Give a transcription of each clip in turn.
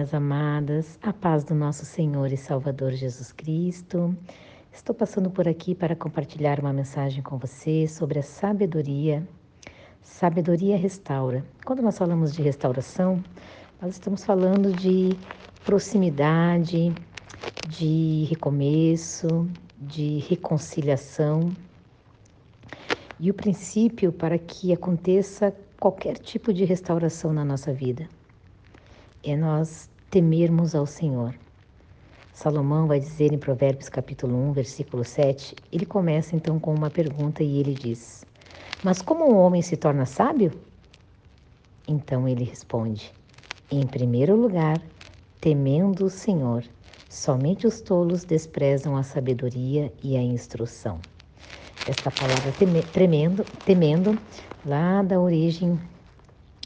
minhas amadas, a paz do nosso Senhor e Salvador Jesus Cristo. Estou passando por aqui para compartilhar uma mensagem com você sobre a sabedoria. Sabedoria restaura. Quando nós falamos de restauração, nós estamos falando de proximidade, de recomeço, de reconciliação. E o princípio para que aconteça qualquer tipo de restauração na nossa vida é nós temermos ao Senhor. Salomão vai dizer em Provérbios capítulo 1, versículo 7, ele começa então com uma pergunta e ele diz: Mas como um homem se torna sábio? Então ele responde: Em primeiro lugar, temendo o Senhor. Somente os tolos desprezam a sabedoria e a instrução. Esta palavra tremendo, temendo, lá da origem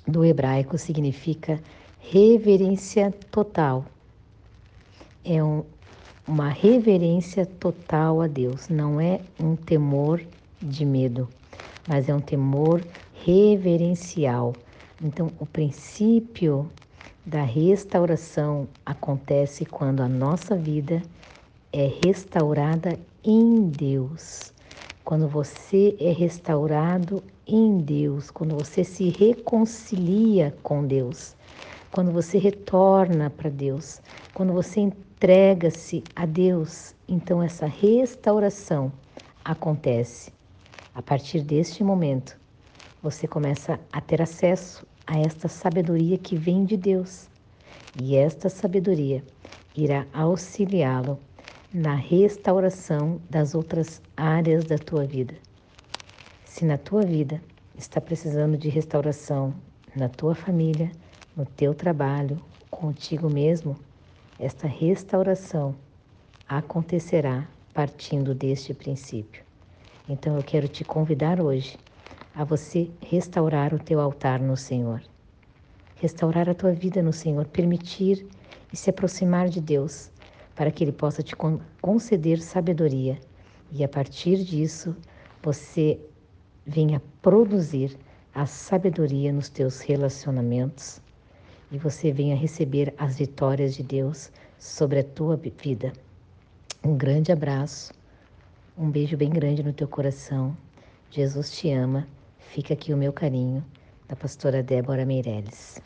do hebraico, significa reverência total. É um, uma reverência total a Deus, não é um temor de medo, mas é um temor reverencial. Então, o princípio da restauração acontece quando a nossa vida é restaurada em Deus. Quando você é restaurado em Deus, quando você se reconcilia com Deus, quando você retorna para Deus, quando você entrega-se a Deus, então essa restauração acontece. A partir deste momento, você começa a ter acesso a esta sabedoria que vem de Deus. E esta sabedoria irá auxiliá-lo na restauração das outras áreas da tua vida. Se na tua vida está precisando de restauração na tua família, no teu trabalho, contigo mesmo, esta restauração acontecerá partindo deste princípio. Então eu quero te convidar hoje a você restaurar o teu altar no Senhor. Restaurar a tua vida no Senhor, permitir e se aproximar de Deus, para que Ele possa te conceder sabedoria e a partir disso você venha produzir a sabedoria nos teus relacionamentos, e você venha receber as vitórias de Deus sobre a tua vida. Um grande abraço, um beijo bem grande no teu coração. Jesus te ama. Fica aqui o meu carinho da pastora Débora Meirelles.